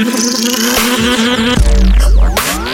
Oh, my God.